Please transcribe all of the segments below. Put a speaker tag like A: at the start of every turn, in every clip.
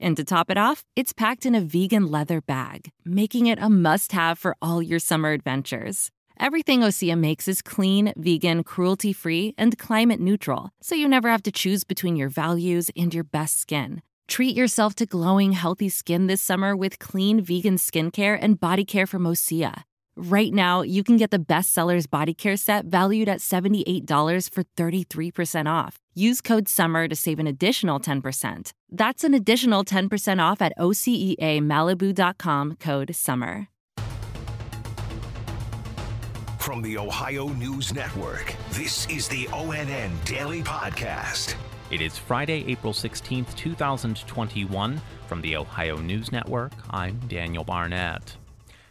A: And to top it off, it's packed in a vegan leather bag, making it a must have for all your summer adventures. Everything Osea makes is clean, vegan, cruelty free, and climate neutral, so you never have to choose between your values and your best skin. Treat yourself to glowing, healthy skin this summer with clean vegan skincare and body care from Osea. Right now, you can get the bestsellers body care set valued at $78 for 33% off. Use code SUMMER to save an additional 10%. That's an additional 10% off at OSEAMalibu.com code SUMMER.
B: From the Ohio News Network, this is the ONN Daily Podcast.
C: It is Friday, April 16th, 2021. From the Ohio News Network, I'm Daniel Barnett.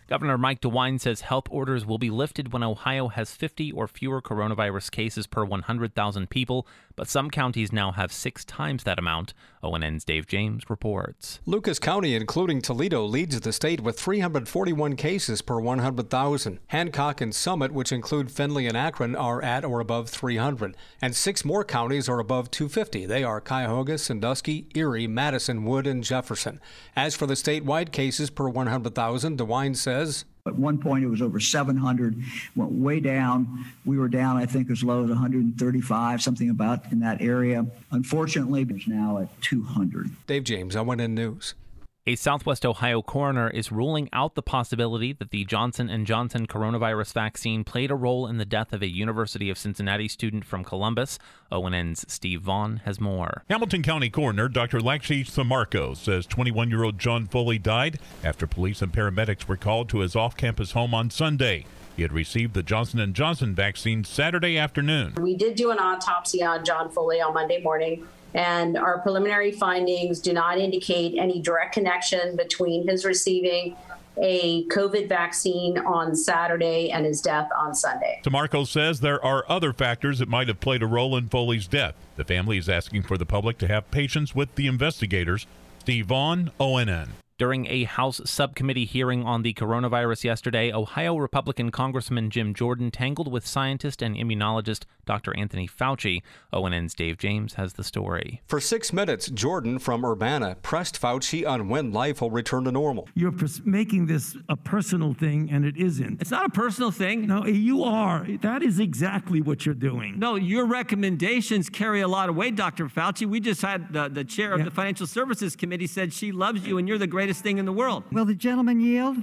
C: Governor Mike DeWine says health orders will be lifted when Ohio has 50 or fewer coronavirus cases per 100,000 people, but some counties now have six times that amount. ONN's Dave James reports.
D: Lucas County, including Toledo, leads the state with 341 cases per 100,000. Hancock and Summit, which include Findlay and Akron, are at or above 300. And six more counties are above 250. They are Cuyahoga, Sandusky, Erie, Madison, Wood, and Jefferson. As for the statewide cases per 100,000, DeWine says says.
E: At one point, it was over 700, went way down. We were down, I think, as low as 135, something about in that area. Unfortunately, it's now at 200.
D: Dave James, ONN News.
C: A Southwest Ohio coroner is ruling out the possibility that the Johnson & Johnson coronavirus vaccine played a role in the death of a University of Cincinnati student from Columbus. ONN's Steve Vaughn has more.
F: Hamilton County coroner Dr. Lakshmi Sammarco says 21-year-old John Foley died after police and paramedics were called to his off-campus home on Sunday. He had received the Johnson & Johnson vaccine Saturday afternoon.
G: We did do an autopsy on John Foley on Monday morning and our preliminary findings do not indicate any direct connection between his receiving a COVID vaccine on Saturday and his death on Sunday.
F: Sammarco says there are other factors that might have played a role in Foley's death. The family is asking for the public to have patience with the investigators. Steve Vaughn, ONN.
C: During a House subcommittee hearing on the coronavirus yesterday, Ohio Republican Congressman Jim Jordan tangled with scientist and immunologist Dr. Anthony Fauci. ONN's Dave James has the story.
D: For six minutes, Jordan from Urbana pressed Fauci on when life will return to normal.
H: You're making this a personal thing, and it isn't.
I: It's not a personal thing.
H: No, you are. That is exactly what you're doing.
I: No, your recommendations carry a lot of weight, Dr. Fauci. We just had the, the chair of yeah. the Financial Services Committee said she loves you and you're the greatest greatest thing in the world.
H: Will the gentleman yield?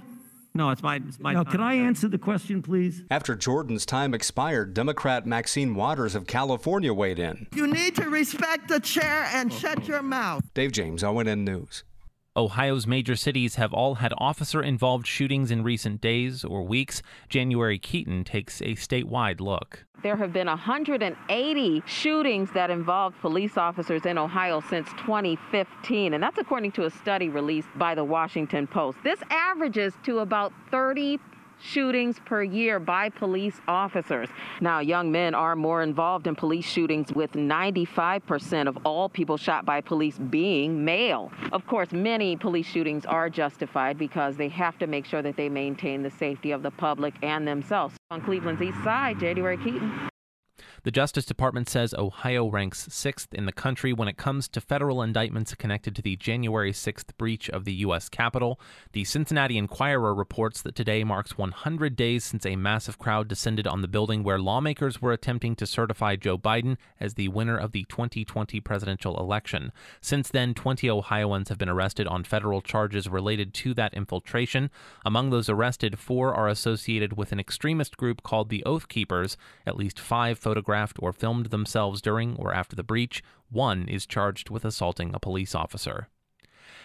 I: No, it's my. It's my
H: now, can I answer the question, please?
D: After Jordan's time expired, Democrat Maxine Waters of California weighed in.
J: You need to respect the chair and shut your mouth.
D: Dave James, ONN News.
C: Ohio's major cities have all had officer involved shootings in recent days or weeks. January Keaton takes a statewide look.
K: There have been 180 shootings that involved police officers in Ohio since 2015, and that's according to a study released by the Washington Post. This averages to about 30 shootings per year by police officers. Now, young men are more involved in police shootings, with 95% of all people shot by police being male. Of course, many police shootings are justified because they have to make sure that they maintain the safety of the public and themselves. On Cleveland's East Side, January Keaton.
C: The Justice Department says Ohio ranks sixth in the country when it comes to federal indictments connected to the January 6th breach of the U.S. Capitol. The Cincinnati Enquirer reports that today marks 100 days since a massive crowd descended on the building where lawmakers were attempting to certify Joe Biden as the winner of the 2020 presidential election. Since then, 20 Ohioans have been arrested on federal charges related to that infiltration. Among those arrested, four are associated with an extremist group called the Oath Keepers. At least five photographs photographed or filmed themselves during or after the breach. One is charged with assaulting a police officer.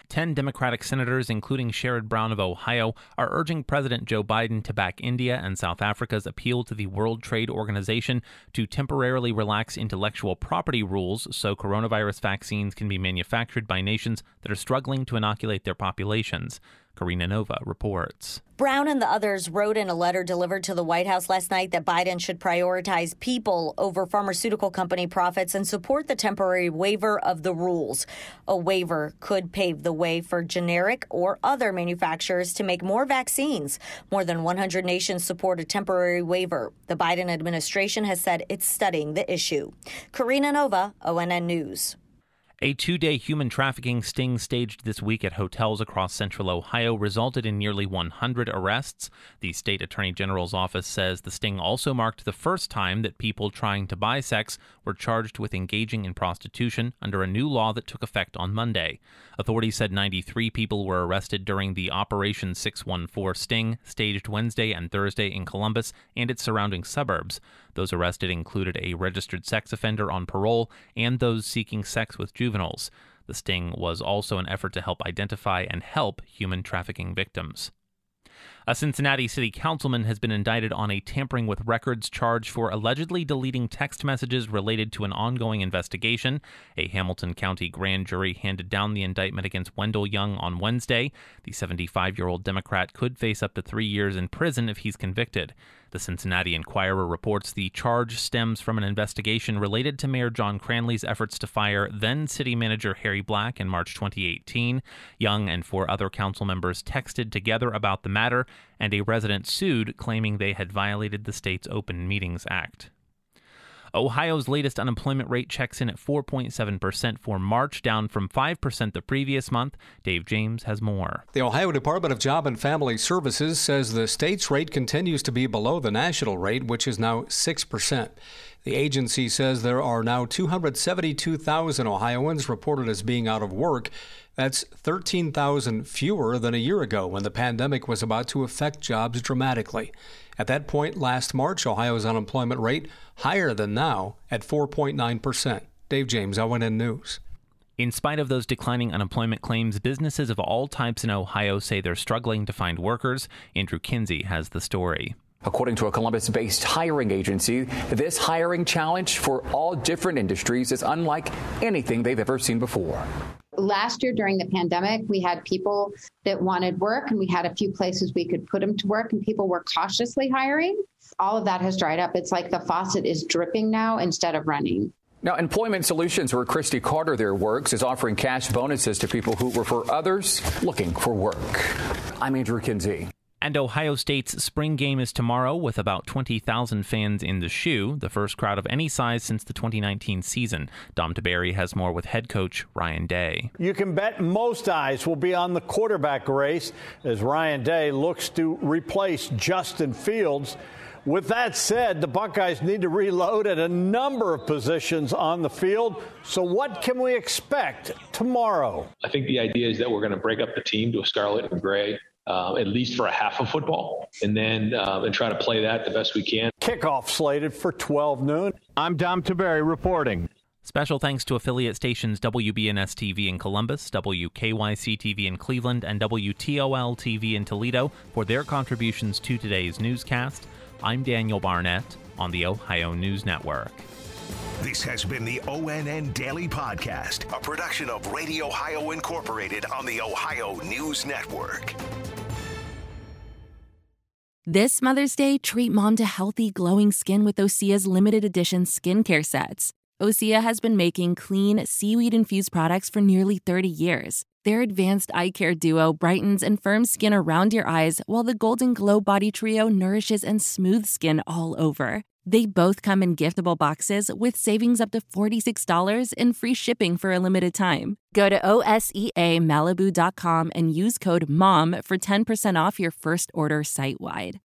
C: Ten Democratic senators, including Sherrod Brown of Ohio, are urging President Joe Biden to back India and South Africa's appeal to the World Trade Organization to temporarily relax intellectual property rules so coronavirus vaccines can be manufactured by nations that are struggling to inoculate their populations. Karina Nova reports.
L: Brown and the others wrote in a letter delivered to the White House last night that Biden should prioritize people over pharmaceutical company profits and support the temporary waiver of the rules. A waiver could pave the way for generic or other manufacturers to make more vaccines. More than 100 nations support a temporary waiver. The Biden administration has said it's studying the issue. Karina Nova, ONN News.
C: A two day human trafficking sting staged this week at hotels across central Ohio resulted in nearly 100 arrests. The state attorney general's office says the sting also marked the first time that people trying to buy sex were charged with engaging in prostitution under a new law that took effect on Monday. Authorities said 93 people were arrested during the Operation 614 sting staged Wednesday and Thursday in Columbus and its surrounding suburbs. Those arrested included a registered sex offender on parole and those seeking sex with juveniles. The sting was also an effort to help identify and help human trafficking victims. A Cincinnati city councilman has been indicted on a tampering with records charge for allegedly deleting text messages related to an ongoing investigation. A Hamilton County grand jury handed down the indictment against Wendell Young on Wednesday. The 75 year old Democrat could face up to three years in prison if he's convicted. The Cincinnati Enquirer reports the charge stems from an investigation related to Mayor John Cranley's efforts to fire then city manager Harry Black in March 2018. Young and four other council members texted together about the matter, and a resident sued, claiming they had violated the state's Open Meetings Act. Ohio's latest unemployment rate checks in at 4.7% for March, down from 5% the previous month. Dave James has more.
D: The Ohio Department of Job and Family Services says the state's rate continues to be below the national rate, which is now 6%. The agency says there are now 272,000 Ohioans reported as being out of work. That's 13,000 fewer than a year ago when the pandemic was about to affect jobs dramatically. At that point last March, Ohio's unemployment rate higher than now at 4.9%. Dave James, ONN News.
C: In spite of those declining unemployment claims, businesses of all types in Ohio say they're struggling to find workers. Andrew Kinsey has the story.
M: According to a Columbus based hiring agency, this hiring challenge for all different industries is unlike anything they've ever seen before.
N: Last year during the pandemic, we had people that wanted work and we had a few places we could put them to work, and people were cautiously hiring. All of that has dried up. It's like the faucet is dripping now instead of running.
M: Now, Employment Solutions, where Christy Carter there works, is offering cash bonuses to people who refer others looking for work. I'm Andrew Kinsey.
C: And Ohio State's spring game is tomorrow with about 20,000 fans in the shoe, the first crowd of any size since the 2019 season. Dom Tiberi has more with head coach Ryan Day.
O: You can bet most eyes will be on the quarterback race as Ryan Day looks to replace Justin Fields. With that said, the Buckeyes need to reload at a number of positions on the field. So, what can we expect tomorrow?
P: I think the idea is that we're going to break up the team to a scarlet and gray uh, at least for a half of football, and then uh, and try to play that the best we can.
O: Kickoff slated for 12 noon. I'm Dom Tiberi reporting.
C: Special thanks to affiliate stations WBNS TV in Columbus, WKYC TV in Cleveland, and WTOL TV in Toledo for their contributions to today's newscast. I'm Daniel Barnett on the Ohio News Network.
B: This has been the ONN Daily Podcast, a production of Radio Ohio Incorporated on the Ohio News Network.
A: This Mother's Day, treat mom to healthy, glowing skin with Osea's limited edition skincare sets. Osea has been making clean, seaweed infused products for nearly 30 years. Their advanced eye care duo brightens and firms skin around your eyes, while the Golden Glow Body Trio nourishes and smooths skin all over. They both come in giftable boxes with savings up to $46 and free shipping for a limited time. Go to OSEAMalibu.com and use code MOM for 10% off your first order site wide.